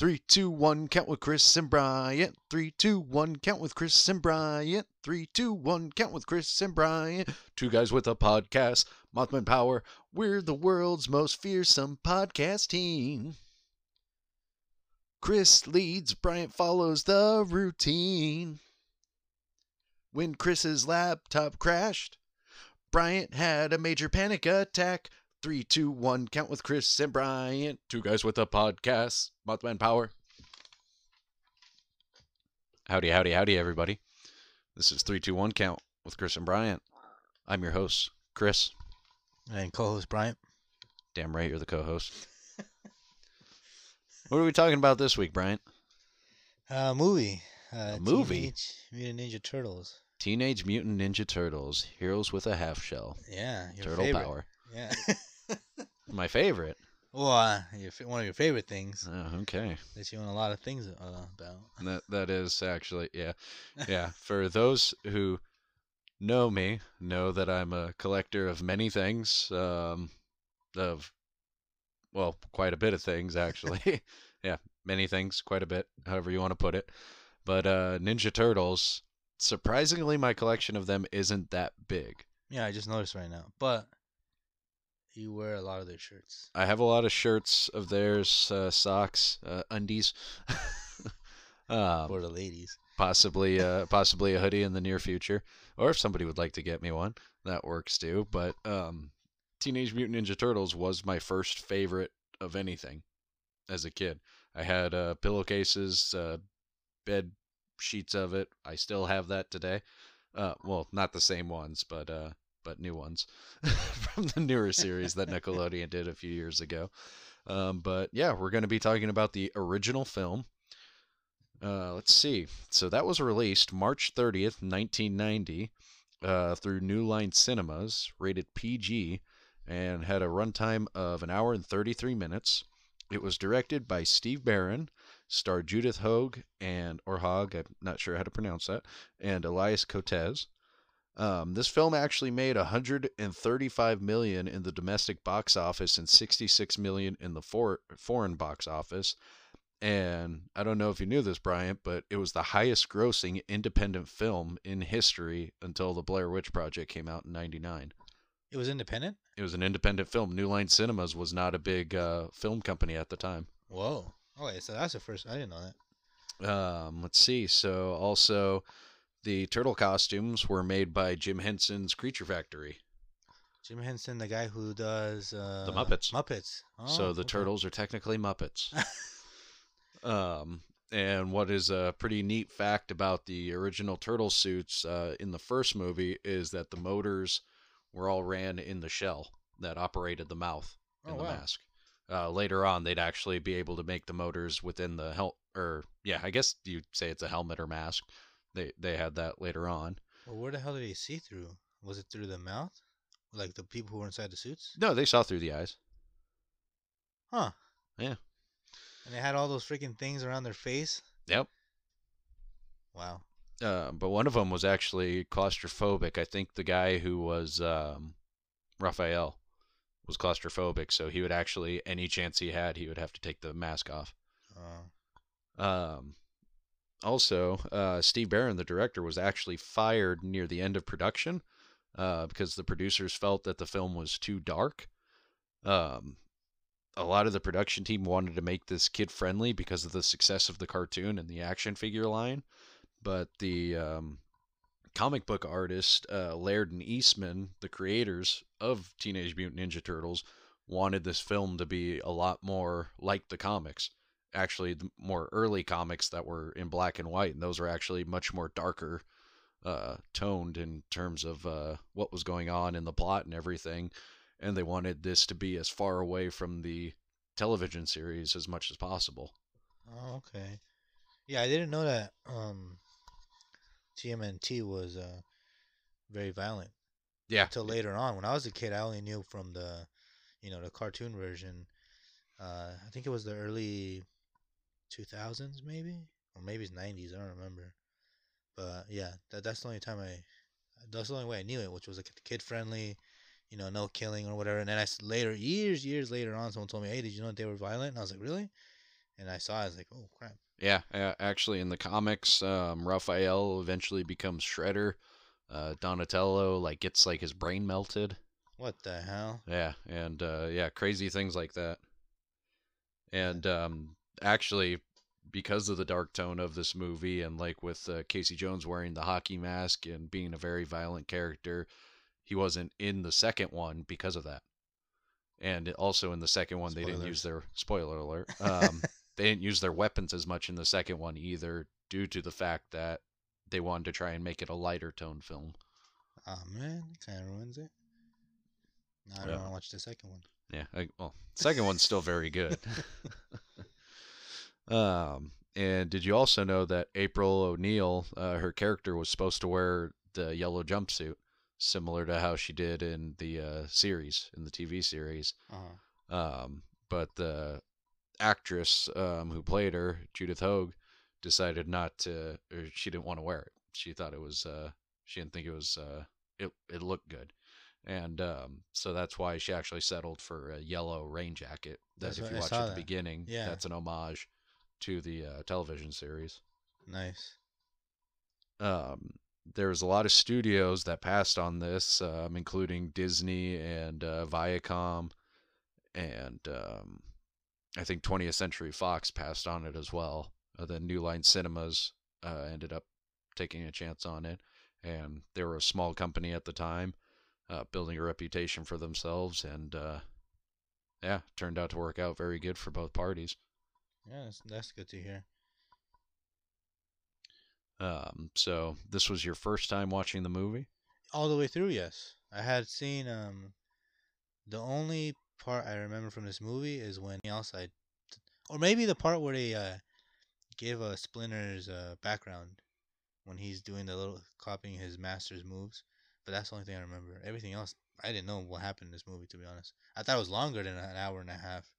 Three, two, one, count with Chris and Bryant. Three, two, one, count with Chris and Bryant. Three, two, one, count with Chris and Bryant. Two guys with a podcast, Mothman Power. We're the world's most fearsome podcast team. Chris leads, Bryant follows the routine. When Chris's laptop crashed, Bryant had a major panic attack. Three, two, one, count with Chris and Bryant. Two guys with a podcast, Mothman Power. Howdy, howdy, howdy, everybody. This is three, two, one, count with Chris and Bryant. I'm your host, Chris. And co-host Bryant. Damn right, you're the co-host. what are we talking about this week, Bryant? Uh, movie. Uh, A movie? Teenage Mutant Ninja Turtles. Teenage Mutant Ninja Turtles: Heroes with a Half Shell. Yeah, your Turtle favorite. Power. Yeah. My favorite. well, uh, your, one of your favorite things Oh, okay. that you own a lot of things uh, about. That that is actually yeah, yeah. For those who know me, know that I'm a collector of many things. Um, of well, quite a bit of things actually. yeah, many things, quite a bit, however you want to put it. But uh, Ninja Turtles, surprisingly, my collection of them isn't that big. Yeah, I just noticed right now. But you wear a lot of their shirts. I have a lot of shirts of theirs, uh, socks, uh, undies. um, for the ladies. possibly uh possibly a hoodie in the near future or if somebody would like to get me one that works too but um teenage mutant ninja turtles was my first favorite of anything as a kid i had uh pillowcases uh bed sheets of it i still have that today uh well not the same ones but uh but new ones from the newer series that nickelodeon did a few years ago um but yeah we're going to be talking about the original film uh, let's see. So that was released March 30th, 1990, uh, through New Line Cinemas, rated PG, and had a runtime of an hour and 33 minutes. It was directed by Steve Barron, starred Judith Hoag and or Hogg, I'm not sure how to pronounce that, and Elias Koteas. Um, this film actually made 135 million in the domestic box office and 66 million in the for- foreign box office. And I don't know if you knew this, Bryant, but it was the highest grossing independent film in history until the Blair Witch Project came out in 99. It was independent? It was an independent film. New Line Cinemas was not a big uh, film company at the time. Whoa. Oh, Okay, so that's the first. I didn't know that. Um, let's see. So, also, the turtle costumes were made by Jim Henson's Creature Factory. Jim Henson, the guy who does uh, The Muppets. Muppets. so, Oh, the okay. turtles are technically Muppets. Um, and what is a pretty neat fact about the original turtle suits uh, in the first movie is that the motors were all ran in the shell that operated the mouth in Oh, the wow. mask. Uh, later on, they'd actually be able to make the motors within the hel- or yeah, I guess you'd say it's a helmet or mask. They they had that later on. Well, where the hell did he see through? Was it through the mouth? Like the people who were inside the suits? No, they saw through the eyes. Huh. Yeah. And they had all those freaking things around their face? Yep. Wow. Uh, but one of them was actually claustrophobic. I think the guy who was um, Raphael was claustrophobic, so he would actually, any chance he had, he would have to take the mask off. Uh, Um, also, uh, Steve Barron, the director, was actually fired near the end of production uh, because the producers felt that the film was too dark. Um, a lot of the production team wanted to make this kid friendly because of the success of the cartoon and the action figure line, but the um, comic book artist uh, Laird and Eastman, the creators of Teenage Mutant Ninja Turtles, wanted this film to be a lot more like the comics actually the more early comics that were in black and white, and those were actually much more darker uh, toned in terms of uh, what was going on in the plot and everything. And they wanted this to be as far away from the television series as much as possible. oh, okay. Yeah, I didn't know that um, TMNT was uh, very violent Yeah, until later on. When I was a kid, I only knew from the, you know, the cartoon version. Uh, I think it was the early 2000s, maybe, or maybe it's 90s. I don't remember. But yeah, that that's the only time I, that's the only way I knew it, which was like kid friendly, you know, no killing or whatever. And then I later, years, years later on, someone told me, "Hey, did you know that they were violent?" And I was like, "Really?" and I saw it, I was like, oh crap. Yeah, actually, in the comics, um, Raphael eventually becomes Shredder. Uh, Donatello like gets like his brain melted. What the hell? Yeah, and uh, yeah, crazy things like that. And um, actually, because of the dark tone of this movie, and like with uh, Casey Jones wearing the hockey mask and being a very violent character, he wasn't in the second one because of that. And also in the second one, they didn't use their spoiler alert. Um, they didn't use their weapons as much in the second one either, due to the fact that they wanted to try and make it a lighter tone film. Oh man, it kind of ruins it. Now I don't want to watch the second one. Yeah, I, well, second one's still very good. um, and did you also know that April O'Neil, uh, her character was supposed to wear the yellow jumpsuit, similar to how she did in the uh, series, in the TV series. Uh-huh. Um, but the actress um, who played her, Judith Hoag, decided not to, or she didn't want to wear it. She thought it was, uh, she didn't think it was, uh, it it looked good, and um, so that's why she actually settled for a yellow rain jacket. That That's if you watch at the that. beginning, Yeah. that's an homage to the uh, television series. Nice. Um, there was a lot of studios that passed on this, um, including Disney and uh, Viacom, and um, I think 20th Century Fox passed on it as well. Uh, the New Line Cinemas uh, ended up taking a chance on it, and they were a small company at the time, uh, building a reputation for themselves, and uh, yeah, turned out to work out very good for both parties. Yeah, that's, that's good to hear. Um, so this was your first time watching the movie? All the way through, yes. I had seen um the only part I remember from this movie is when he outside or maybe the part where they uh give uh, Splinter's uh background when he's doing the little copying his master's moves. But that's the only thing I remember. Everything else I didn't know what happened in this movie to be honest. I thought it was longer than an hour and a half.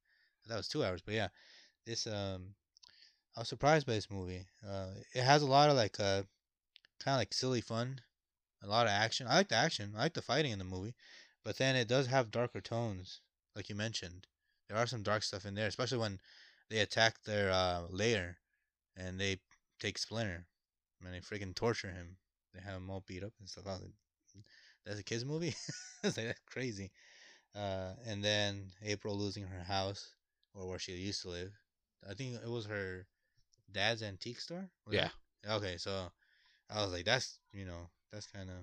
I thought it was two hours, but yeah. This um I was surprised by this movie. Uh it has a lot of like uh kinda like silly fun a lot of action. I like the action. I like the fighting in the movie, but then it does have darker tones, like you mentioned. There are some dark stuff in there, especially when they attack their uh, lair and they take Splinter and they freaking torture him. They have him all beat up and stuff. Like, that's a kids movie. It's like, that's crazy. Uh, and then April losing her house or where she used to live. I think it was her dad's antique store. Yeah. it? Okay, so I was like, that's you know, that's kind of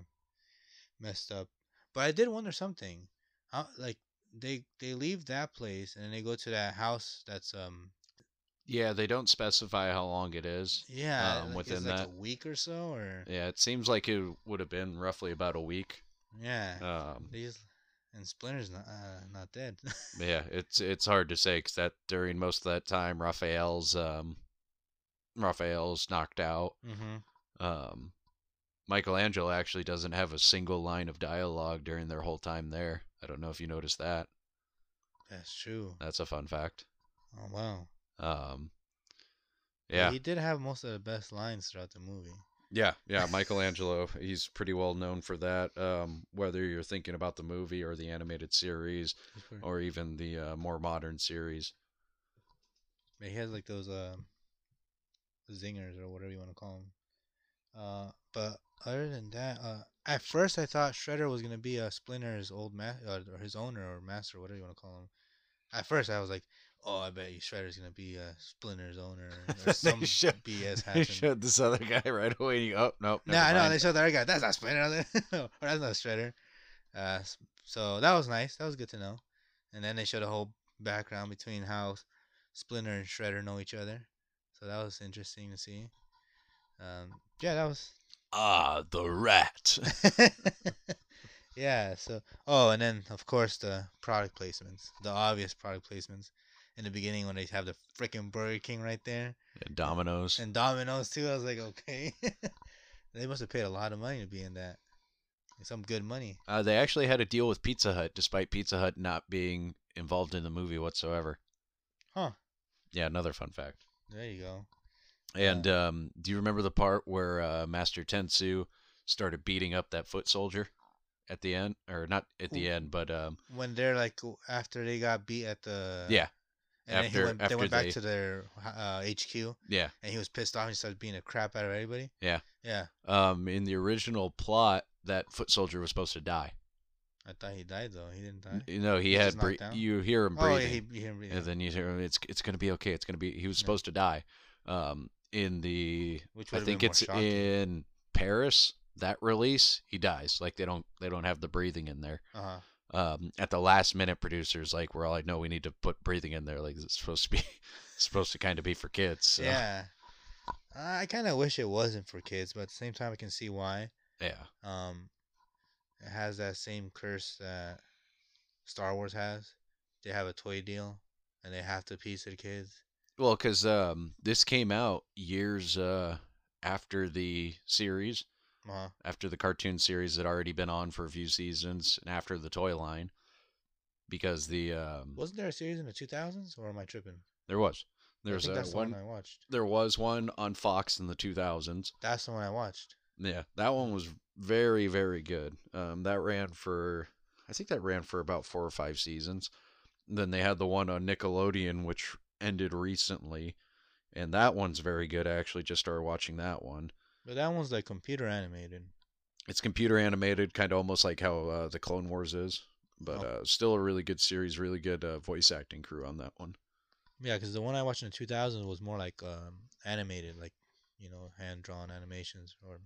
messed up. But I did wonder something. How like they they leave that place and then they go to that house that's um Yeah, they don't specify how long it is. yeah Um, like, within like that. a week or so or Yeah, it seems like it would have been roughly about a week. yeah Um, they just and Splinter's not uh, not dead. yeah, it's it's hard to say because that during most of that time, Raphael's um, Raphael's knocked out. mm-hmm. Um, Michelangelo actually doesn't have a single line of dialogue during their whole time there. I don't know if you noticed that. That's true. That's a fun fact. Oh wow. Um, yeah, He did have most of the best lines throughout the movie. Yeah, yeah. Michelangelo, he's pretty well known for that. Um, whether you're thinking about the movie or the animated series, or even the uh, more modern series. He has like those uh, zingers or whatever you want to call them. Uh, but other than that, uh, at first I thought Shredder was gonna be a Splinter's old ma- uh, or his owner or master, whatever you want to call him. At first I was like, oh, I bet you Shredder's gonna be a Splinter's owner or some BS They showed this other guy right away. And you, oh nope. No, I know they showed the other guy. That's not Splinter, or that's not Shredder. Uh, so that was nice. That was good to know. And then they showed a whole background between how Splinter and Shredder know each other. So that was interesting to see. Um, yeah, that was. Ah, the rat. yeah. So, oh, and then of course the product placements, the obvious product placements. In the beginning, when they have the freaking Burger King right there And Domino's. and Domino's too, I was like, okay, they must have paid a lot of money to be in that. Some good money. Uh, they actually had a deal with Pizza Hut, despite Pizza Hut not being involved in the movie whatsoever. Huh. Yeah, another fun fact. There you go. And um, do you remember the part where uh, Master Tensu started beating up that foot soldier at the end, or not at the end, but um, When they're like after they got beat at the yeah, And then after he went, after they went back they- to their uh, HQ, yeah. and he was pissed off. and He started being a crap out of everybody. Yeah. Yeah. Um, in the original plot, that foot soldier was supposed to die. I thought he died though. He didn't die. You know, he He's had bre- you hear him Oh, breathing. yeah, he, he, he, and then you hear it's it's gonna be okay. It's gonna be. He was Yeah. supposed to die. Um, in the which I think it's shocking. in Paris that release he dies. Like they don't they don't have the breathing in there. Uh-huh. Um, at the last minute, producers like we're all like, no, we need to put breathing in there. Like it's supposed to be supposed to kind of be for kids. So, Yeah. I kind of wish it wasn't for kids, but at the same time, I can see why. yeah. Um, it has that same curse that Star Wars has. They have a toy deal, and they have to appease the kids. Well, because um, this came out years uh after the series. Uh-huh. after the cartoon series had already been on for a few seasons and after the toy line because the um, Wasn't there a series in the 2000s, or am I tripping? there was there's a that's the one one I watched. there was one on Fox in the 2000s That's the one I watched. yeah that one was very very good um, that ran for I think that ran for about four or five seasons then they had the one on Nickelodeon which ended recently and that one's very good I actually just started watching that one But that one's like computer animated. it's computer animated, kind of almost like how uh, the Clone Wars is, but Oh. uh, still a really good series, really good uh, voice acting crew on that one. Yeah, because the one I watched in the 2000s was more like um, animated, like you know, hand drawn animations or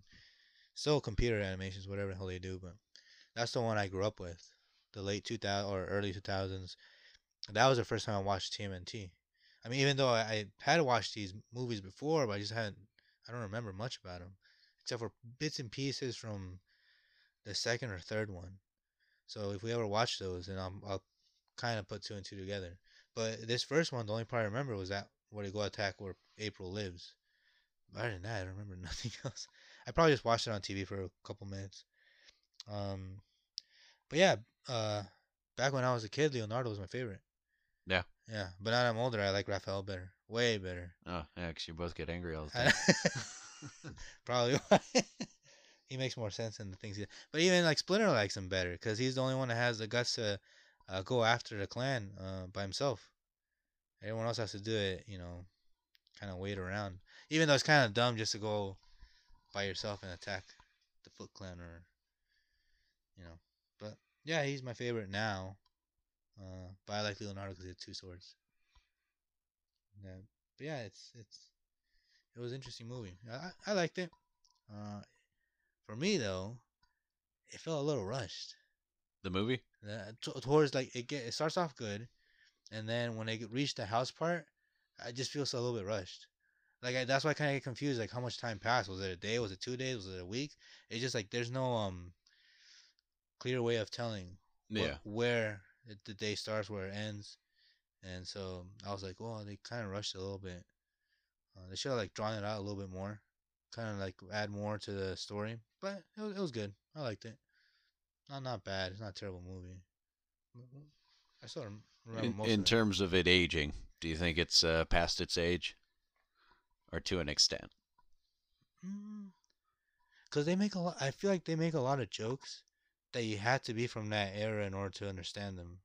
still computer animations, whatever the hell they do. But that's the one I grew up with, the late 2000 or early 2000s. That was the first time I watched TMNT. I mean, even though I, I had watched these movies before, but I just hadn't, I don't remember much about them, except for bits and pieces from the second or third one. So if we ever watch those, then I'll, I'll kind of put two and two together. But this first one, the only part I remember was that where they go attack where April lives. Other than that, I don't remember nothing else. I probably just watched it on TV for a couple minutes. Um, but yeah, uh, back when I was a kid, Leonardo was my favorite. Yeah. Yeah, but now that I'm older, I like Raphael better, way better. Oh, yeah, 'cause you both get angry all the time. Probably why. he makes more sense in the things he. But even like Splinter likes him better because he's the only one that has the guts to uh, go after the clan uh, by himself. Everyone else has to do it, you know, kind of wait around. Even though it's kind of dumb just to go by yourself and attack the Foot Clan or, you know. But yeah, he's my favorite now. Uh, but I like Leonardo because he had two swords. Yeah, but yeah, it's it's it was an interesting movie. I I- liked it. Uh, for me though, it felt a little rushed. the movie? Uh, t- towards like it get it starts off good, and then when they reach the house part, I just feel so a little bit rushed. Like I, that's why I kind of get confused. Like how much time passed? Was it a day? Was it two days? Was it a week? It's just like there's no um clear way of telling what- Yeah. where it, the day starts, where it ends, and so I was like, well, they kind of rushed it a little bit. Uh, they should have like drawn it out a little bit more, kind of like add more to the story. But it was, it was good. I liked it. Not not bad. It's not a terrible movie. I still rem- remember In, in of terms of it aging, do you think it's uh, past its age, or to an extent? Because they make a lot. I feel like they make a lot of jokes that you had to be from that era in order to understand them.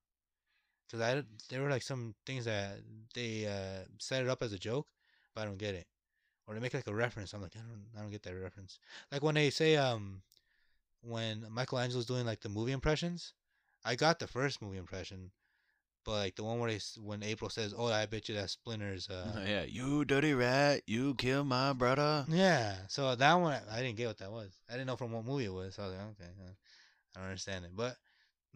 Because I there were like some things that they uh, set it up as a joke, but I don't get it. Or they make like a reference. I'm like, I don't, I don't get that reference. Like when they say, um, when Michelangelo's doing like the movie impressions, I got the first movie impression, but like the one where they, when April says, "Oh, I bet you that Splinter's," uh, yeah, you dirty rat, you kill my brother. yeah, so that one I didn't get what that was. I didn't know from what movie it was. So I was like, okay, uh, I don't understand it. But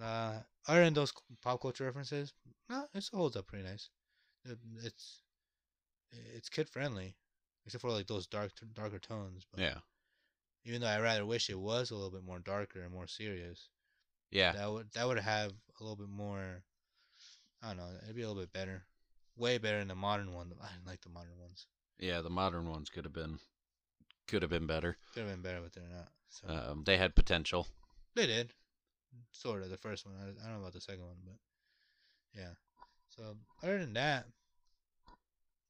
uh, other than those pop culture references, no, it still holds up pretty nice. It, it's it's kid friendly, except for like those dark darker tones. But Yeah, even though I rather wish it was a little bit more darker and more serious, yeah, that would that would have a little bit more. I don't know. It'd be a little bit better, way better than the modern one. I didn't like the modern ones. yeah. The modern ones could have been, could have been better. Could have been better, but they're not. So. Um, they had potential. They did, sort of. The first one. I, I don't know about the second one, but yeah. So other than that,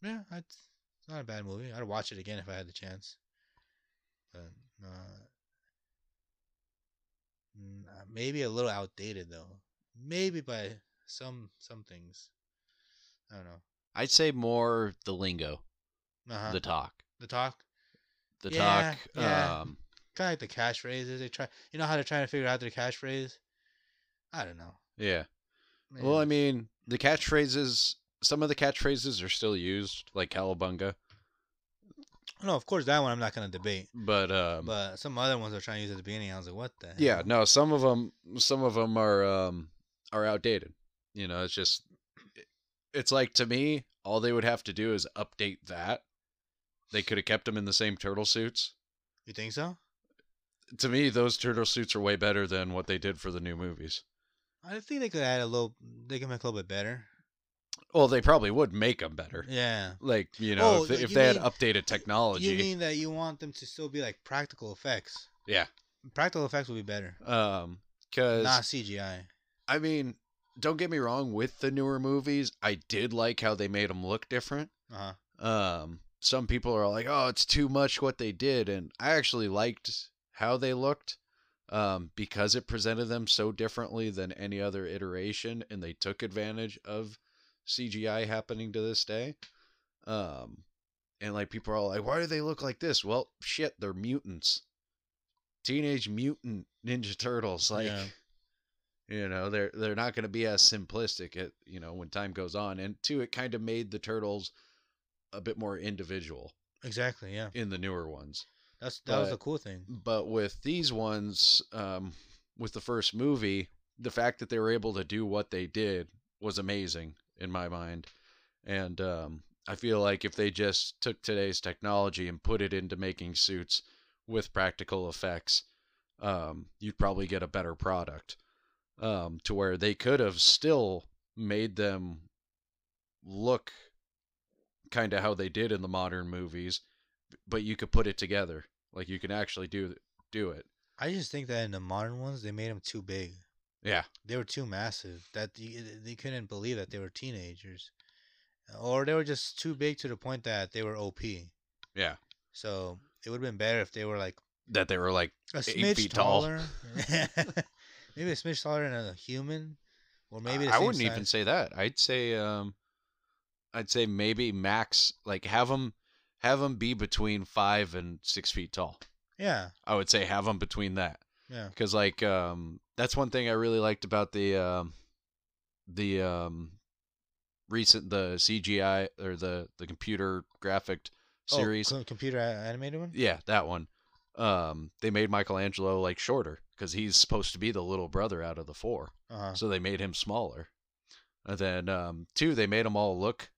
yeah, it's not a bad movie. I'd watch it again if I had the chance. But uh, mm, uh, maybe a little outdated though. Maybe by some some things. I don't know. I'd say more the lingo, Uh-huh. the talk, the talk. the Yeah, talk. yeah. Um, Kind of like the catchphrases. They try. You know how they're trying to figure out their catchphrase. I don't know. yeah. Well, I mean, the catchphrases. Some of the catchphrases are still used, like "cowabunga," no, of course that one I'm not gonna debate. but um, But some other ones are trying to use at the beginning. I was like, what the? yeah, hell? no. Some of them, some of them are um, are outdated. You know, it's just, it's like to me, all they would have to do is update that. They could have kept them in the same turtle suits. You think so? To me, those turtle suits are way better than what they did for the new movies. I think they could add a little. They can make a little bit better. Well, they probably would make them better. Yeah. Like you know, Oh, if they, if they had updated technology. You mean that you want them to still be like practical effects? Yeah. Practical effects would be better, Um, because not CGI. I mean, don't get me wrong. With the newer movies, I did like how they made them look different. Uh huh. Um, some people are like, "Oh, it's too much what they did," and I actually liked how they looked. Um, because it presented them so differently than any other iteration, and they took advantage of CGI happening to this day. Um, and like people are all like, "Why do they look like this?" Well, shit, they're mutants. Teenage Mutant Ninja Turtles, like Yeah. you know, they're they're not going to be as simplistic at you know when time goes on. And two, it kind of made the turtles a bit more individual Exactly. Yeah. in the newer ones. That's that was the cool thing. But with these ones, um, with the first movie, the fact that they were able to do what they did was amazing in my mind. And um, I feel like if they just took today's technology and put it into making suits with practical effects, um, you'd probably get a better product. Um, to where they could have still made them look kind of how they did in the modern movies, but you could put it together. Like you can actually do do it. I just think that in the modern ones they made them too big. Yeah. They were too massive. That you, they couldn't believe that they were teenagers, or they were just too big to the point that they were OP. Yeah. So it would have been better if they were like That they were like a Eight feet tall. taller. maybe a smidge taller than a human, or maybe I wouldn't even say that. I'd say um I'd say maybe max like have them have them be between 5 and 6 feet tall. Yeah, I would say have them between that. yeah, because like um that's one thing I really liked about the um the um recent the CGI or the the computer graphic series. Oh, co- computer animated one. yeah, that one. Um, they made Michelangelo like shorter because he's supposed to be the little brother out of the four, Uh-huh. so they made him smaller. And then um, two, they made them all look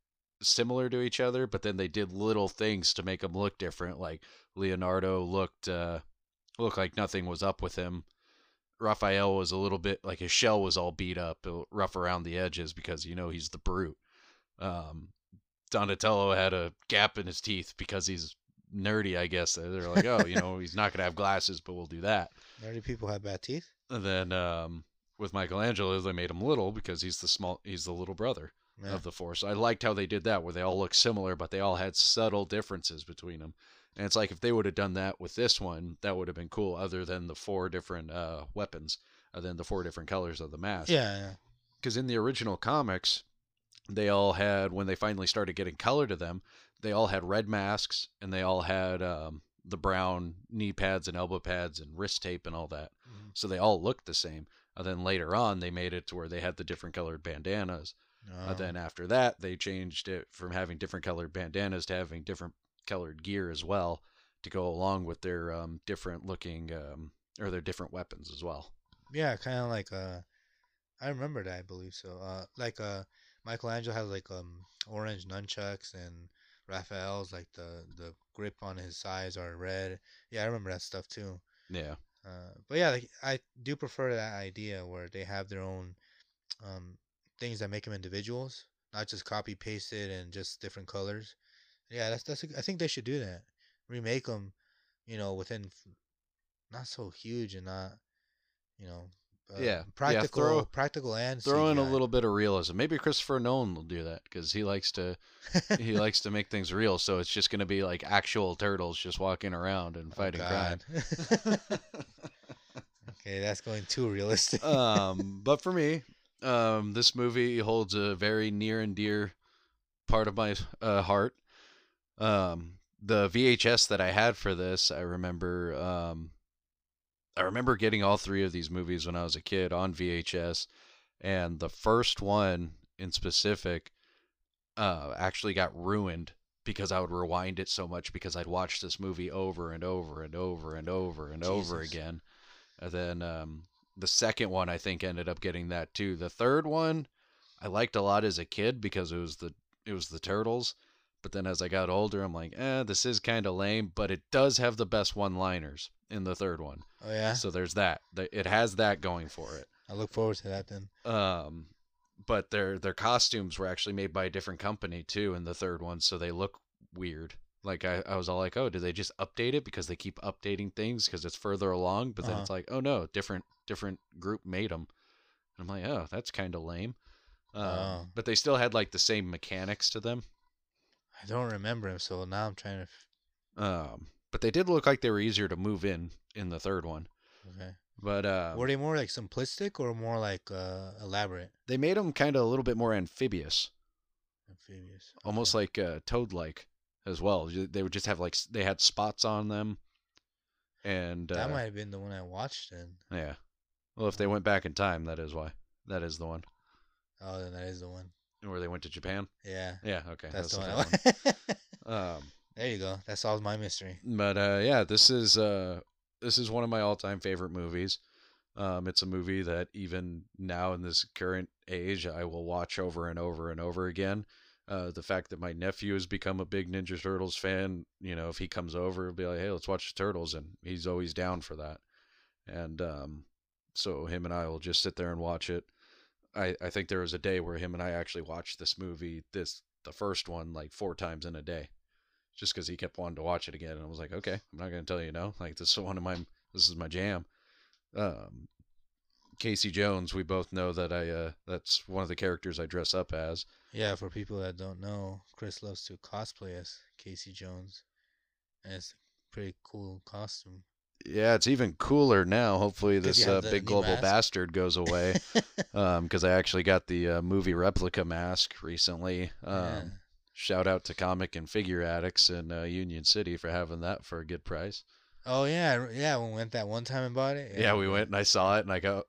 similar to each other, but then they did little things to make them look different. Like Leonardo looked uh, looked like nothing was up with him. Raphael was a little bit like his shell was all beat up, rough around the edges because you know he's the brute. Um, Donatello had a gap in his teeth because he's nerdy, I guess. They're like, oh, you know, he's not gonna have glasses, but we'll do that. Nerdy people have bad teeth. And then um, with Michelangelo, they made him little because he's the small, he's the little brother Yeah. of the four. So I liked how they did that, where they all look similar, but they all had subtle differences between them. And it's like if they would have done that with this one, that would have been cool. Other than the four different uh, weapons, other than the four different colors of the mask. yeah, yeah. Because in the original comics, they all had when they finally started getting color to them, they all had red masks and they all had um, the brown knee pads and elbow pads and wrist tape and all that. Mhm. So they all looked the same. And then later on, they made it to where they had the different colored bandanas. Oh. Uh, then after that, they changed it from having different colored bandanas to having different colored gear as well to go along with their um, different looking um, or their different weapons as well. Yeah, kind of like uh, I remember that. I believe so. Uh, like uh, Michelangelo has like um orange nunchucks, and Raphael's like the the grip on his sides are red. Yeah, I remember that stuff too. Yeah. Uh, but yeah, like, I do prefer that idea where they have their own um things that make them individuals, not just copy pasted and just different colors. Yeah, that's that's. a- I think they should do that. Remake them, you know, within not so huge and not, you know, uh, Yeah, yeah, practical, throw- practical and Throw in a little bit of realism. Maybe Christopher Nolan will do that because he likes to he likes to make things real. So it's just going to be like actual turtles just walking around and Oh, fighting crime. God. okay, that's going too realistic. um, but for me, um, this movie holds a very near and dear part of my uh, heart. Um, the VHS that I had for this, I remember. Um, I remember getting all three of these movies when I was a kid on VHS, and the first one in specific uh, actually got ruined because I would rewind it so much because I'd watch this movie over and over and over and over and over Jesus. again. And then um, the second one I think ended up getting that too. The third one I liked a lot as a kid because it was the it was the turtles. But then as I got older, I'm like, eh, this is kind of lame. But it does have the best one-liners in the third one. Oh yeah. So there's that. It has that going for it. I look forward to that then. Um, but their their costumes were actually made by a different company too in the third one, so they look weird. Like I, I was all like, oh, did they just update it because they keep updating things because it's further along? But then Uh-huh. it's like, oh no, different different group made them. I'm like, oh, that's kind of lame. Um, Oh. But they still had like the same mechanics to them. I don't remember them, so now I'm trying to. Um, but they did look like they were easier to move in in the third one. Okay. But uh, Were they more like simplistic or more like uh, elaborate? they made them kind of a little bit more amphibious. Amphibious. almost like uh, toad-like as well. They would just have like they had spots on them, and that uh, might have been the one I watched then. yeah. Well, if they went back in time, that is why. That is the one Oh, then that is the one. where they went to Japan. Yeah, Yeah, okay, that's, the one. that I wa- one. Um, there you go. That solves my mystery. but uh, yeah, this is uh, this is one of my all-time favorite movies. Um, it's a movie that even now in this current age, I will watch over and over and over again. Uh, the fact that my nephew has become a big Ninja Turtles fan, you know, if he comes over, he'll be like, "Hey, let's watch the Turtles," and he's always down for that. And um, so him and I will just sit there and watch it. I I think there was a day where him and I actually watched this movie, this the first one, like four times in a day, just because he kept wanting to watch it again. And I was like, "Okay, I'm not gonna tell you no. Like this is one of my this is my jam." Um, Casey Jones, we both know that I uh, that's one of the characters I dress up as. Yeah, for people that don't know, Chris loves to cosplay as Casey Jones, and it's a pretty cool costume. Yeah, it's even cooler now. Hopefully, this uh, big global mask. bastard goes away. Because I actually got the uh, movie replica mask recently. Um, Yeah. Shout out to Comic and Figure Addicts in uh, Union City for having that for a good price. Oh yeah, yeah. We went that one time and bought it. Yeah, we went and I saw it and I go,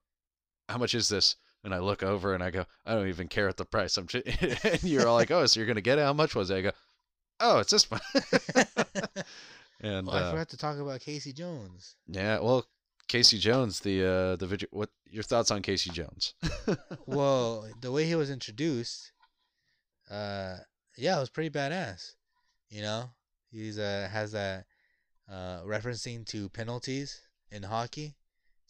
"How much is this?" And I look over and I go, "I don't even care at the price." I'm. Just, and you're all like, "Oh, so you're gonna get it? How much was it?" I go, "Oh, it's this one." and oh, I uh, forgot to talk about Casey Jones. yeah, well, Casey Jones, the uh, the video. What your thoughts on Casey Jones? well, the way he was introduced, uh, yeah, it was pretty badass. You know, he's uh has that uh referencing to penalties in hockey,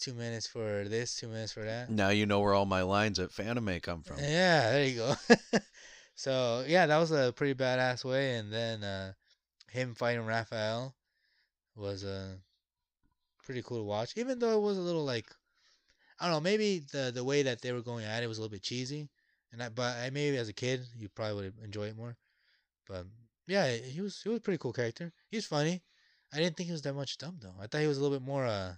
two minutes for this, two minutes for that. now you know where all my lines at Fanime come from. Yeah, there you go. so yeah, that was a pretty badass way, and then uh, him fighting Raphael was uh, pretty cool to watch. Even though it was a little like, I don't know, maybe the the way that they were going at it was a little bit cheesy, and I, but I, maybe as a kid you probably would enjoy it more. But yeah, he was he was a pretty cool character. He's funny. I didn't think he was that much dumb though. I thought he was a little bit more uh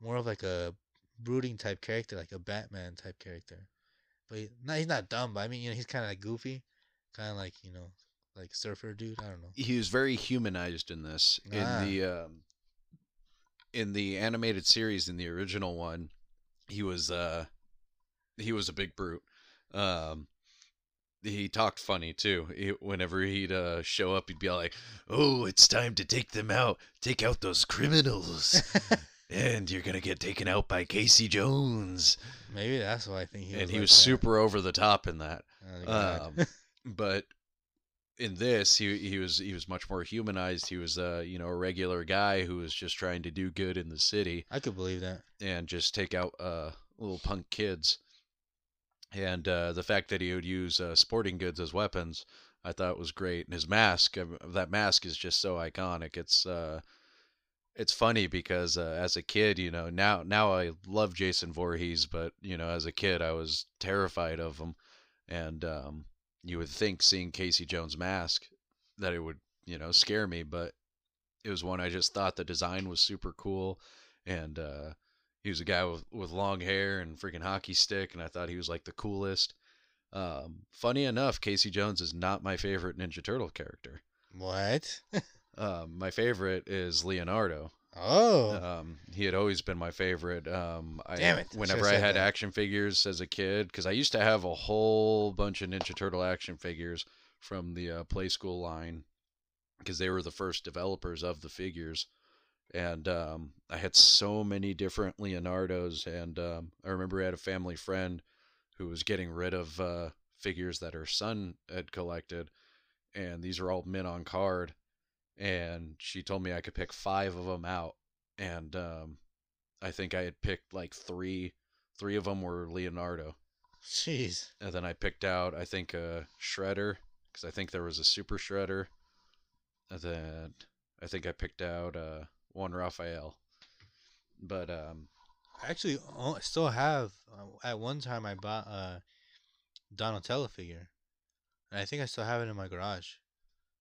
more of like a brooding type character, like a Batman type character. But he, no, he's not dumb. But I mean, you know, he's kind of like goofy, kind of like you know, like surfer dude. I don't know. he was very humanized in this Ah. in the um, in the animated series in the original one he was uh he was a big brute um he talked funny too he, whenever he'd uh, show up he'd be like oh it's time to take them out take out those criminals and you're gonna get taken out by casey jones Maybe that's why I think he was. and he like was that. super over the top in that Oh, um, but in this he he was he was much more humanized he was uh you know a regular guy who was just trying to do good in the city I could believe that. and just take out uh little punk kids and uh the fact that he would use uh, sporting goods as weapons i thought was great and his mask that mask is just so iconic it's uh it's funny because uh, as a kid, you know, now now I love Jason Voorhees, but you know, as a kid, I was terrified of him, and um, you would think seeing Casey Jones' mask that it would, you know, scare me, but it was one I just thought the design was super cool, and uh, he was a guy with with long hair and freaking hockey stick, and I thought he was like the coolest. Um, funny enough, Casey Jones is not my favorite Ninja Turtle character. What? Um, my favorite is Leonardo. Oh, Um, he had always been my favorite. Um, I, Damn it, Whenever I had that. action figures as a kid, because I used to have a whole bunch of Ninja Turtle action figures from the uh, Play School line, because they were the first developers of the figures, and um, I had so many different Leonardos. And um, I remember I had a family friend who was getting rid of uh, figures that her son had collected, and these are all men on card. And she told me I could pick five of them out, and um, I think I had picked like three. Three of them were Leonardo, jeez. and then I picked out I think a Shredder because I think there was a Super Shredder, and then I think I picked out uh, one Raphael. But um, I actually still have. Uh, at one time, I bought a Donatello figure, and I think I still have it in my garage.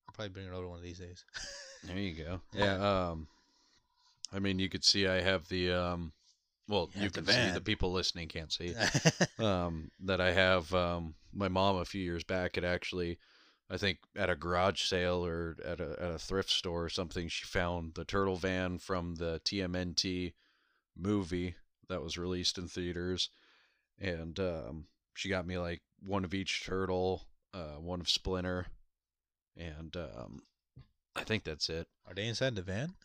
I'll probably bring it over one of these days. There you go. Yeah. Um, I mean, you could see I have the um, well, You you can see the people listening can't see um that I have um my mom a few years back had actually I think at a garage sale or at a at a thrift store or something she found the turtle van from the TMNT movie that was released in theaters and um she got me like one of each turtle uh one of Splinter and um I think that's it. Are they inside the van?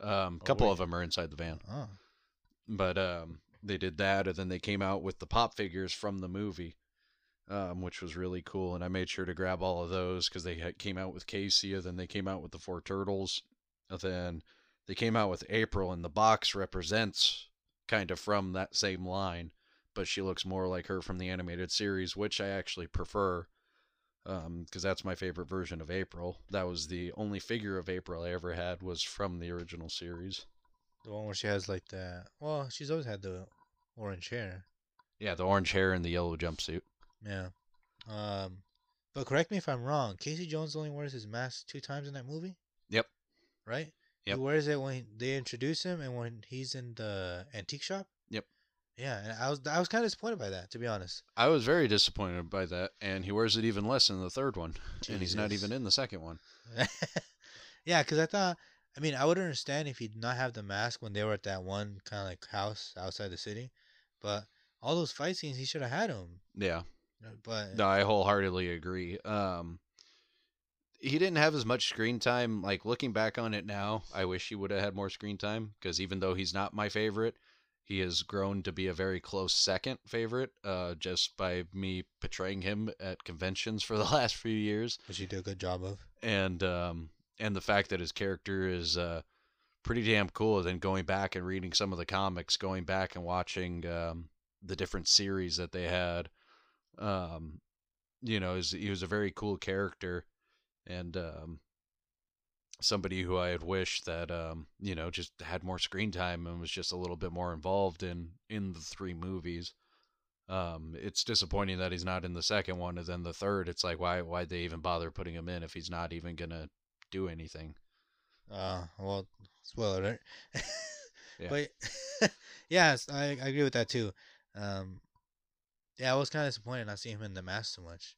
Um, a Oh, couple of them are inside the van, Oh, but um, they did that, and then they came out with the pop figures from the movie, um, which was really cool. And I made sure to grab all of those because they had, came out with Casey, and then they came out with the four turtles, and then they came out with April, and the box represents kind of from that same line, but she looks more like her from the animated series, which I actually prefer. Because that's my favorite version of April. That was the only figure of April I ever had was from the original series. the one where she has like the. Well, she's always had the orange hair. Yeah, the orange hair and the yellow jumpsuit. Yeah. Um, but correct me if I'm wrong. Casey Jones only wears his mask two times in that movie. Yep. Right. Yep. He wears it when they introduce him and when he's in the antique shop. Yeah, and I was I was kind of disappointed by that, to be honest. I was very disappointed by that, and he wears it even less in the third one, and he's not even in the second one. yeah, because I thought, I mean, I would understand if he did not have the mask when they were at that one kind of like house outside the city, but all those fight scenes, he should have had him. Yeah, But no, I wholeheartedly agree. Um, he didn't have as much screen time. Like looking back on it now, I wish he would have had more screen time because even though he's not my favorite, he has grown to be a very close second favorite. Uh, just by me portraying him at conventions for the last few years. which he did a good job of. and um and the fact that his character is uh pretty damn cool then going back and reading some of the comics going back and watching um the different series that they had um you know is he was a very cool character and um somebody who I had wished that um you know just had more screen time and was just a little bit more involved in in the three movies um, it's disappointing that he's not in the second one, and then the third, it's like why why'd they even bother putting him in if he's not even gonna do anything? Uh, well, spoiler alert. Yeah. But yes, I, I agree with that too. Um, yeah, I was kind of disappointed not seeing him in the mask so much.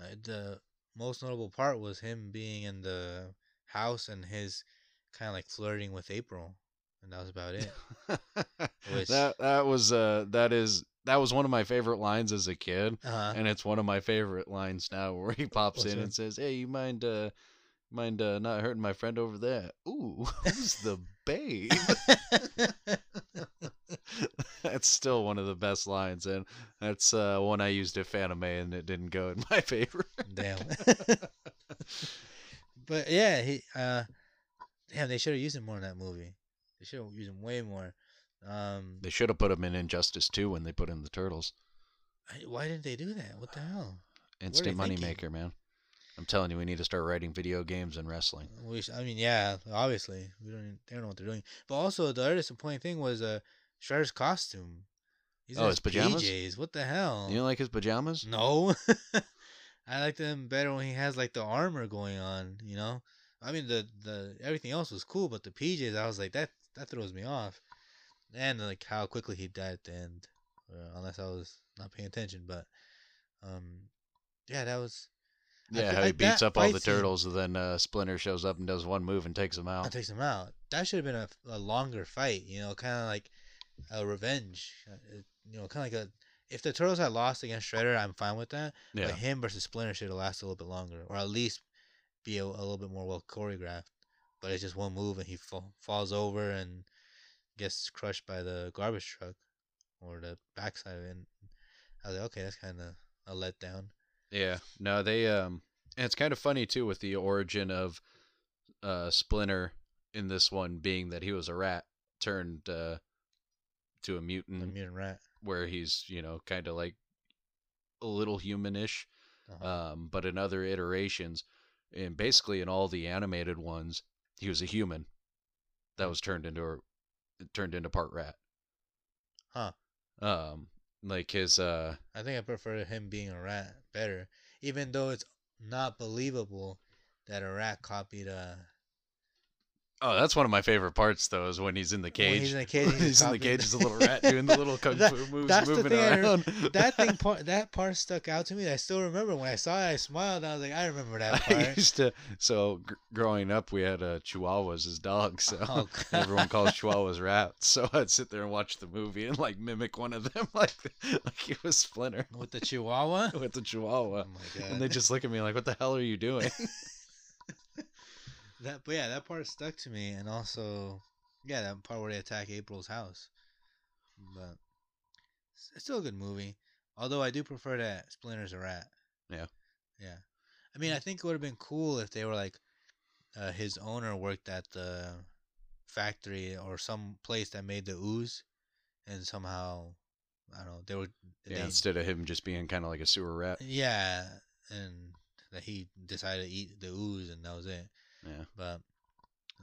Uh, the most notable part was him being in the house and his kind of like flirting with April, and that was about it. Which- that that was uh that is that was one of my favorite lines as a kid, Uh-huh. and it's one of my favorite lines now where he pops What's in that? and says, "Hey, you mind uh mind uh not hurting my friend over there? Ooh, who's the babe?" that's still one of the best lines, and that's uh one I used at Fanime and it didn't go in my favor. Damn. But yeah, he uh, damn, they should have used him more in that movie. They should have used him way more. Um, They should have put him in Injustice too when they put in the Turtles. Why didn't they do that? What the hell? Instant moneymaker, man. I'm telling you, we need to start writing video games and wrestling. We sh- I mean, yeah, obviously we don't. Even, they don't know what they're doing. But also, the other disappointing thing was uh, Shredder's costume. He's Oh, his pajamas? PJs. What the hell? You don't like his pajamas? No. I liked him better when he has like the armor going on. You know, I mean the the everything else was cool, but the PJs, I was like that that throws me off. And like how quickly he died at the end, uh, unless I was not paying attention. But um, Yeah, that was. Yeah, how I- he beats up all the fight scene- turtles, and then uh, Splinter shows up and does one move and takes him out. takes him out. That should have been a, a longer fight. You know, kind of like a revenge. uh, You know, kind of like a. If the turtles had lost against Shredder, I'm fine with that. Yeah, But him versus Splinter should have lasted a little bit longer, or at least be a, a little bit more well choreographed. But it's just one move, and he fall, falls over and gets crushed by the garbage truck or the backside of it. And I was like, okay, that's kind of a letdown. yeah. No, they um, and it's kind of funny too with the origin of uh Splinter in this one being that he was a rat turned uh to a mutant, A mutant rat. Where he's you know kind of like a little humanish. Uh-huh. Um, but in other iterations, and basically in all the animated ones, he was a human that was turned into a turned into part rat. Huh. Um, like his uh, I think I prefer him being a rat better, even though it's not believable that a rat copied a. oh, that's one of my favorite parts though, is when he's in the cage. When he's in the cage, he's he's in the cage as a little rat doing the little kung That- fu moves, that's the moving thing I around. that thing part that part stuck out to me. I still remember when I saw it. I smiled. I was like, I remember that part. I used to. So gr- growing up, we had uh, Chihuahuas as dogs. So Oh, everyone calls Chihuahuas rats. So I'd sit there and watch the movie and like mimic one of them, like like it was Splinter with the Chihuahua. with the Chihuahua. Oh my god! And they just look at me like, "What the hell are you doing?" That, but yeah, that part stuck to me, and also, yeah, that part where they attack April's house. But it's- still a good movie. Although I do prefer that Splinter's a rat. Yeah. Yeah. I mean, I think it would have been cool if they were like, uh, his owner worked at the factory or some place that made the ooze, and somehow, I don't know, they were. yeah, they- instead of him just being kind of like a sewer rat. yeah, and that he decided to eat the ooze, and that was it. Yeah. But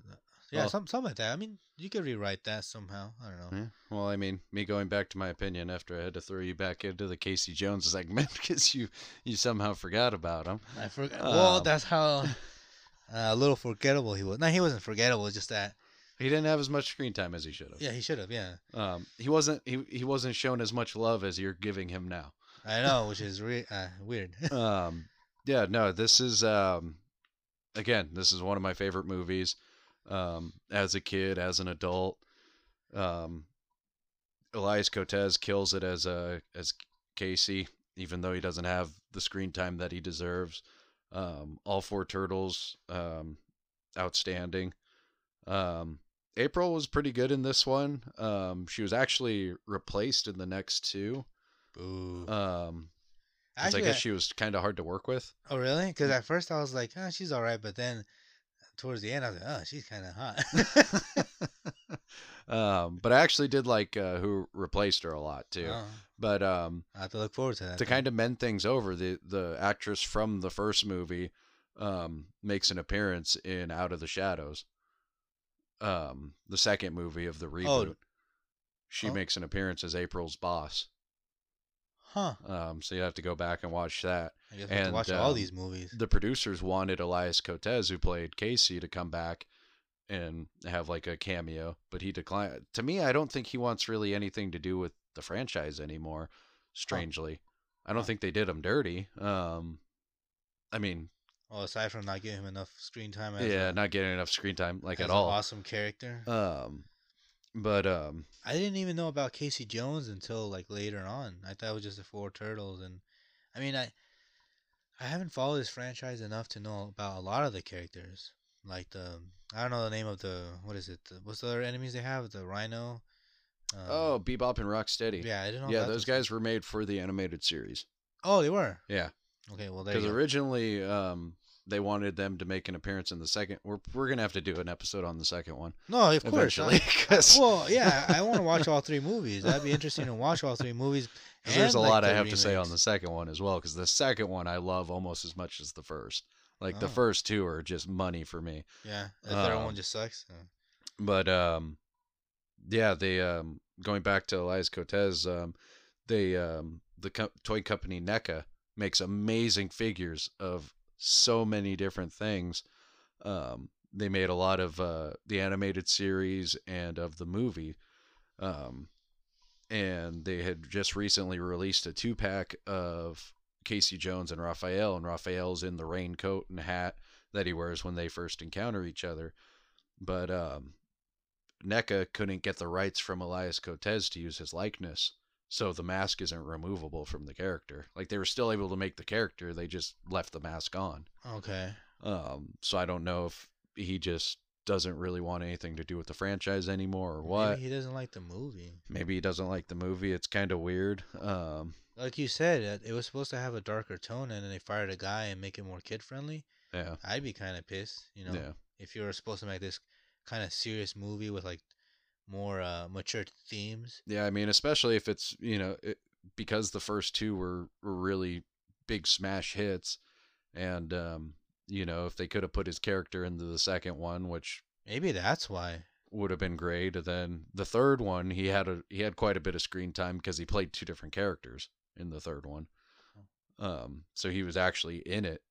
uh, yeah, Well- some something like that. I mean, you could rewrite that somehow. I don't know. Yeah. Well, I mean, me going back to my opinion after I had to throw you back into the Casey Jones segment because you you somehow forgot about him. I forgot. well, Um, that's how uh, a little forgettable he was. No, he wasn't forgettable. It's just that. He didn't have as much screen time as he should have. Yeah, he should have. Yeah, Um, he wasn't he, he wasn't shown as much love as you're giving him now. I know, which is re- uh, weird. um, yeah, no, this is um, again, this is one of my favorite movies. Um, as a kid, as an adult, um, Elias Koteas kills it as a as Casey, even though he doesn't have the screen time that he deserves. Um, all four turtles, um, outstanding. Um, April was pretty good in this one. Um, she was actually replaced in the next two. Boo. Um, Actually, I guess I- she was kind of hard to work with. oh really? Because at first I was like, oh, she's all right, but then towards the end I was like, oh, she's kind of hot. um, but I actually did like uh, who replaced her a lot too. Oh, But um, I have to look forward to that. to kind of mend things over, the the actress from the first movie um, makes an appearance in Out of the Shadows. Um, the second movie of the reboot. she oh. makes an appearance as April's boss. Huh? Um, so you have to go back and watch that. I guess I have to and, watch all um, these movies. the producers wanted Elias Koteas, who played Casey, to come back and have like a cameo, but he declined. To me, I don't think he wants really anything to do with the franchise anymore. Strangely, I don't Huh. think they did him dirty. Um, I mean, Well, aside from not giving him enough screen time, as yeah, a, not getting enough screen time like at all. awesome character. Um, but um, I didn't even know about Casey Jones until like later on. I thought it was just the four turtles, and I mean, I I haven't followed this franchise enough to know about a lot of the characters. Like the I don't know the name of the what is it? The, what's the other enemies they have? The Rhino. Um, oh, Bebop and Rocksteady. yeah, I didn't know. yeah, those guys were made for the animated series. Oh, they were. Yeah, Okay, well because originally um, they wanted them to make an appearance in the second. We're we're gonna have to do an episode on the second one No, of course. I- well, yeah, I want to watch all three movies. That'd be interesting to watch all three movies. there's a like, lot I the have to say on the second one as well. Because the second one I love almost as much as the first. Like the Oh. first two are just money for me. Yeah, the third Um, one just sucks. But um, yeah, they um going back to Elias Koteas, um, they um the co- toy company NECA makes amazing figures of so many different things. Um, they made a lot of uh, the animated series and of the movie. Um, and they had just recently released a two pack of Casey Jones and Raphael, and Raphael's in the raincoat and hat that he wears when they first encounter each other. But um, NECA couldn't get the rights from Elias Koteas to use his likeness, so the mask isn't removable from the character. Like they were still able to make the character, they just left the mask on. Okay. Um, so I don't know if he just doesn't really want anything to do with the franchise anymore or what. Maybe he doesn't like the movie. Maybe he doesn't like the movie. It's kind of weird. Um, Like you said, it, was supposed to have a darker tone, and then they fired a guy and make it more kid friendly. yeah, I'd be kind of pissed, you know, yeah, if you were supposed to make this kind of serious movie with like more uh, mature themes. yeah. I mean, especially if it's you know it, because the first two were, were really big smash hits, and um, you know if they could have put his character into the second one, which Maybe that's why. would have been great. And then the third one, he had a he had quite a bit of screen time because he played two different characters in the third one. Um, so he was actually in it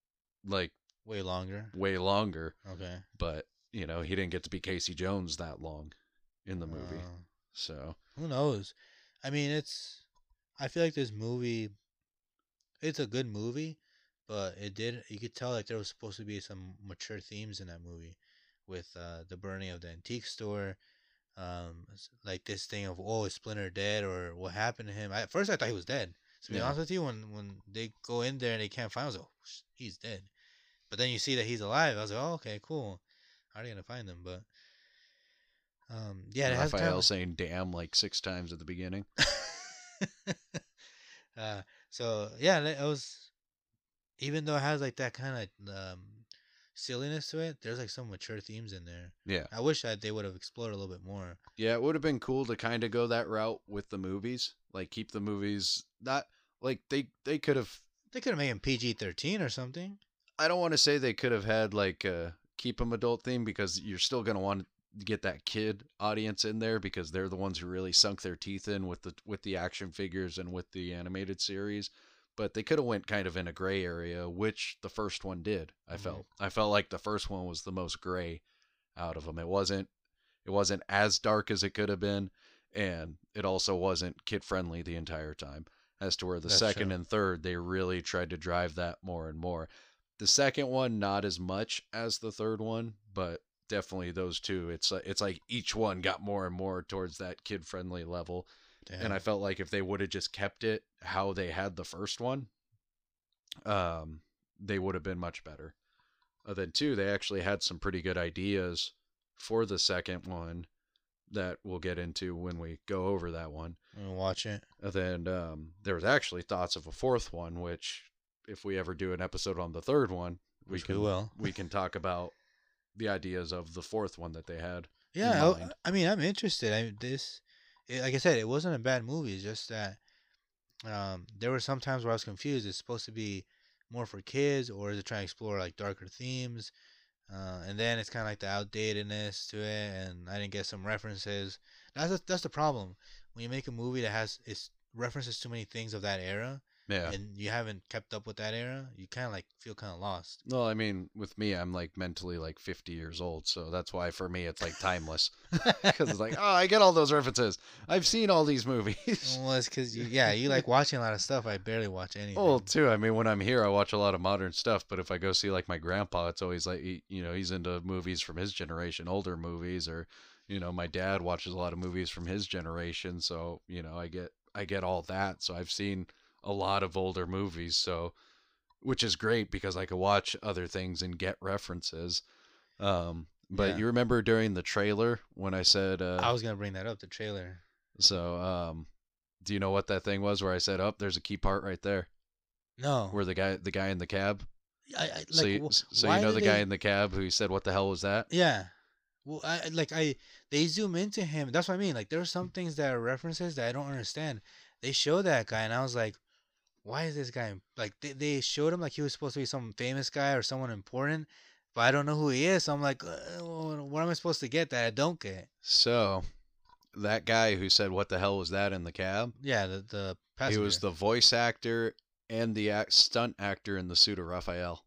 like Way longer. way longer, Okay. but you know he didn't get to be Casey Jones that long in the movie. Uh, So who knows? I mean, it's. I feel like this movie. It's a good movie, but it did. You could tell like there was supposed to be some mature themes in that movie, with uh, the burning of the antique store, um, like this thing of oh is Splinter dead or what happened to him. I, at first I thought he was dead. To be Yeah. honest with you, when when they go in there and they can't find him, I was like, oh, he's dead. But then you see that he's alive. I was like, oh okay, cool. How are you gonna find him? But um, yeah, it has kind Raphael saying "damn" like six times at the beginning. uh, so yeah, it was even though it has like that kind of um, silliness to it. There's like some mature themes in there. Yeah, I wish that they would have explored a little bit more. yeah. It would have been cool to kind of go that route with the movies, like keep the movies not like they they could have. They could have made him PG thirteen or something. I don't want to say they could have had like uh keep them adult theme because you're still gonna want get that kid audience in there because they're the ones who really sunk their teeth in with the with the action figures and with the animated series. But they could have went kind of in a gray area, which the first one did. I Mhm. felt I felt like the first one was the most gray out of them. It wasn't it wasn't as dark as it could have been, and it also wasn't kid friendly the entire time. As to where the That's second true. and third, they really tried to drive that more and more. The second one, not as much as the third one, but definitely those two. It's like it's like each one got more and more towards that kid friendly level, and I felt like if they would have just kept it how they had the first one, um, they would have been much better. Uh, then two, they actually had some pretty good ideas for the second one that we'll get into when we go over that one. Gonna watch it. And then um, there was actually thoughts of a fourth one, which if we ever do an episode on the third one, we Which we will. we can talk about the ideas of the fourth one that they had. Yeah, I. I mean, I'm interested. I this, it, like I said, it wasn't a bad movie. It's just that um, there were some times where I was confused. It's supposed to be more for kids, or is it trying to explore like darker themes? Uh, and then it's kind of like the outdatedness to it, and I didn't get some references. That's the, that's the problem when you make a movie that has it's references too many things of that era, Yeah. and you haven't kept up with that era. You kind of like feel kind of lost. Well, I mean, with me, I'm like mentally like 50 years old, so that's why for me it's like timeless because it's like, oh, I get all those references. I've seen all these movies. well, it's because you, yeah, you like watching a lot of stuff. I barely watch anything. Well, too. I mean, when I'm here, I watch a lot of modern stuff. But if I go see like my grandpa, it's always like he, you know he's into movies from his generation, older movies, or you know my dad watches a lot of movies from his generation. So you know I get I get all that. So I've seen a lot of older movies. So which is great because I could watch other things and get references. Um, but Yeah. you remember during the trailer when I said uh, I was gonna bring that up. The trailer. so. Um, do you know what that thing was where I said, "Up, there's a key part right there." No. Where the guy, the guy in the cab, I, I, like, so you, so you know the guy in the cab who said, "What the hell was that?" Yeah. Well, I- like I they zoom into him. That's what I mean. Like there are some things that are references that I don't understand. They show that guy, and I was like, why is this guy like? They, they showed him like he was supposed to be some famous guy or someone important, but I don't know who he is. So I'm like, uh, what am I supposed to get that I don't get? So that guy who said, "What the hell was that?" in the cab, Yeah, the the he was the voice actor and the act, stunt actor in the suit of Raphael.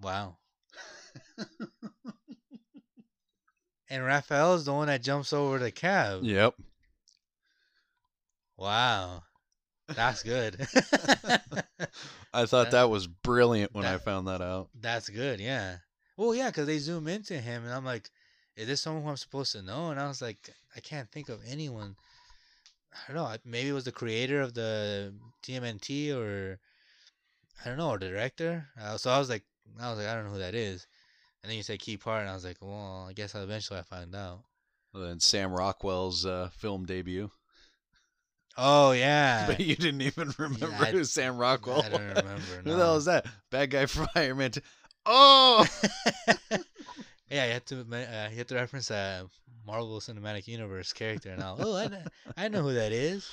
wow. and Raphael is the one that jumps over the cab. Yep. Wow. That's good. I thought That- that was brilliant when I found that out. That's good. Yeah. Well, yeah, because they zoom into him, and I'm like, is this someone who I'm supposed to know? And I was like, I can't think of anyone. I don't know. Maybe it was the creator of the TMNT, or I don't know, or the director. Uh, so I was like, I was like, I don't know who that is. And then you said key part, and I was like, well, I guess I'll eventually I find out. And then Sam Rockwell's uh, film debut. Oh yeah. But you didn't even remember I- who Sam Rockwell I don't remember. Who the hell is that? Bad guy from Iron Man. T- oh! yeah, you had to uh, you had to reference a Marvel Cinematic Universe character now. Oh, I know, I know who that is.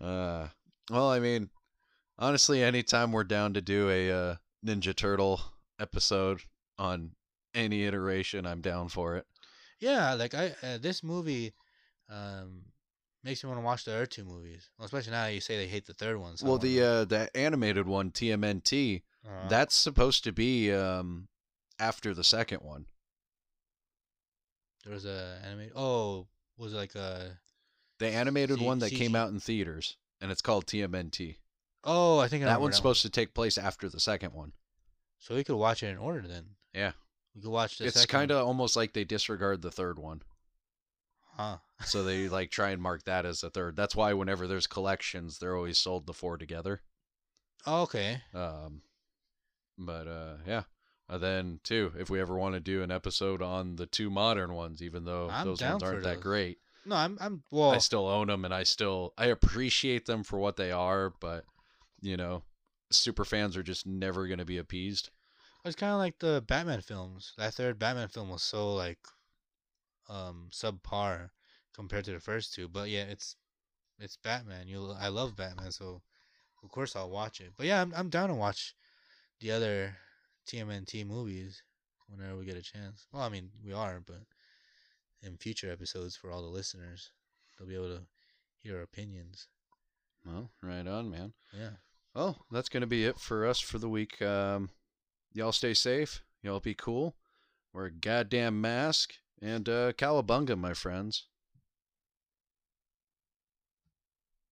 Uh, well, I mean, honestly, anytime we're down to do a uh, Ninja Turtle episode on any iteration, I'm down for it. Yeah, like I uh, this movie um makes me want to watch the other two movies. Well, especially now that you say they hate the third one. So well, the uh, the animated one, TMNT, uh, that's supposed to be um, after the second one. there was a animated. Oh, was it like a The animated C- one that came out in theaters, and it's called TMNT. oh, I think I That one's one. supposed to take place after the second one. So we could watch it in order then. Yeah. we could watch the. it's kind of almost like they disregard the third one. Huh. so they like try and mark that as a third. That's why whenever there's collections, they're always sold the four together. Oh, okay. Um, but uh, yeah. And then too, if we ever want to do an episode on the two modern ones, even though I'm those ones aren't that great, No, I'm I'm well. I still own them and I still I appreciate them for what they are. But you know, super fans are just never gonna be appeased. It's kind of like the Batman films. That third Batman film was so like um subpar compared to the first two, but yeah, it's it's Batman. You I love Batman, so of course I'll watch it. But yeah, I'm I'm down to watch the other TMNT movies whenever we get a chance. Well, I mean, we are, but in future episodes for all the listeners, they'll be able to hear our opinions. Well, right on, man. Yeah. Well, that's gonna be it for us for the week. Um, y'all stay safe. Y'all be cool. Wear a goddamn mask and uh, cowabunga, my friends.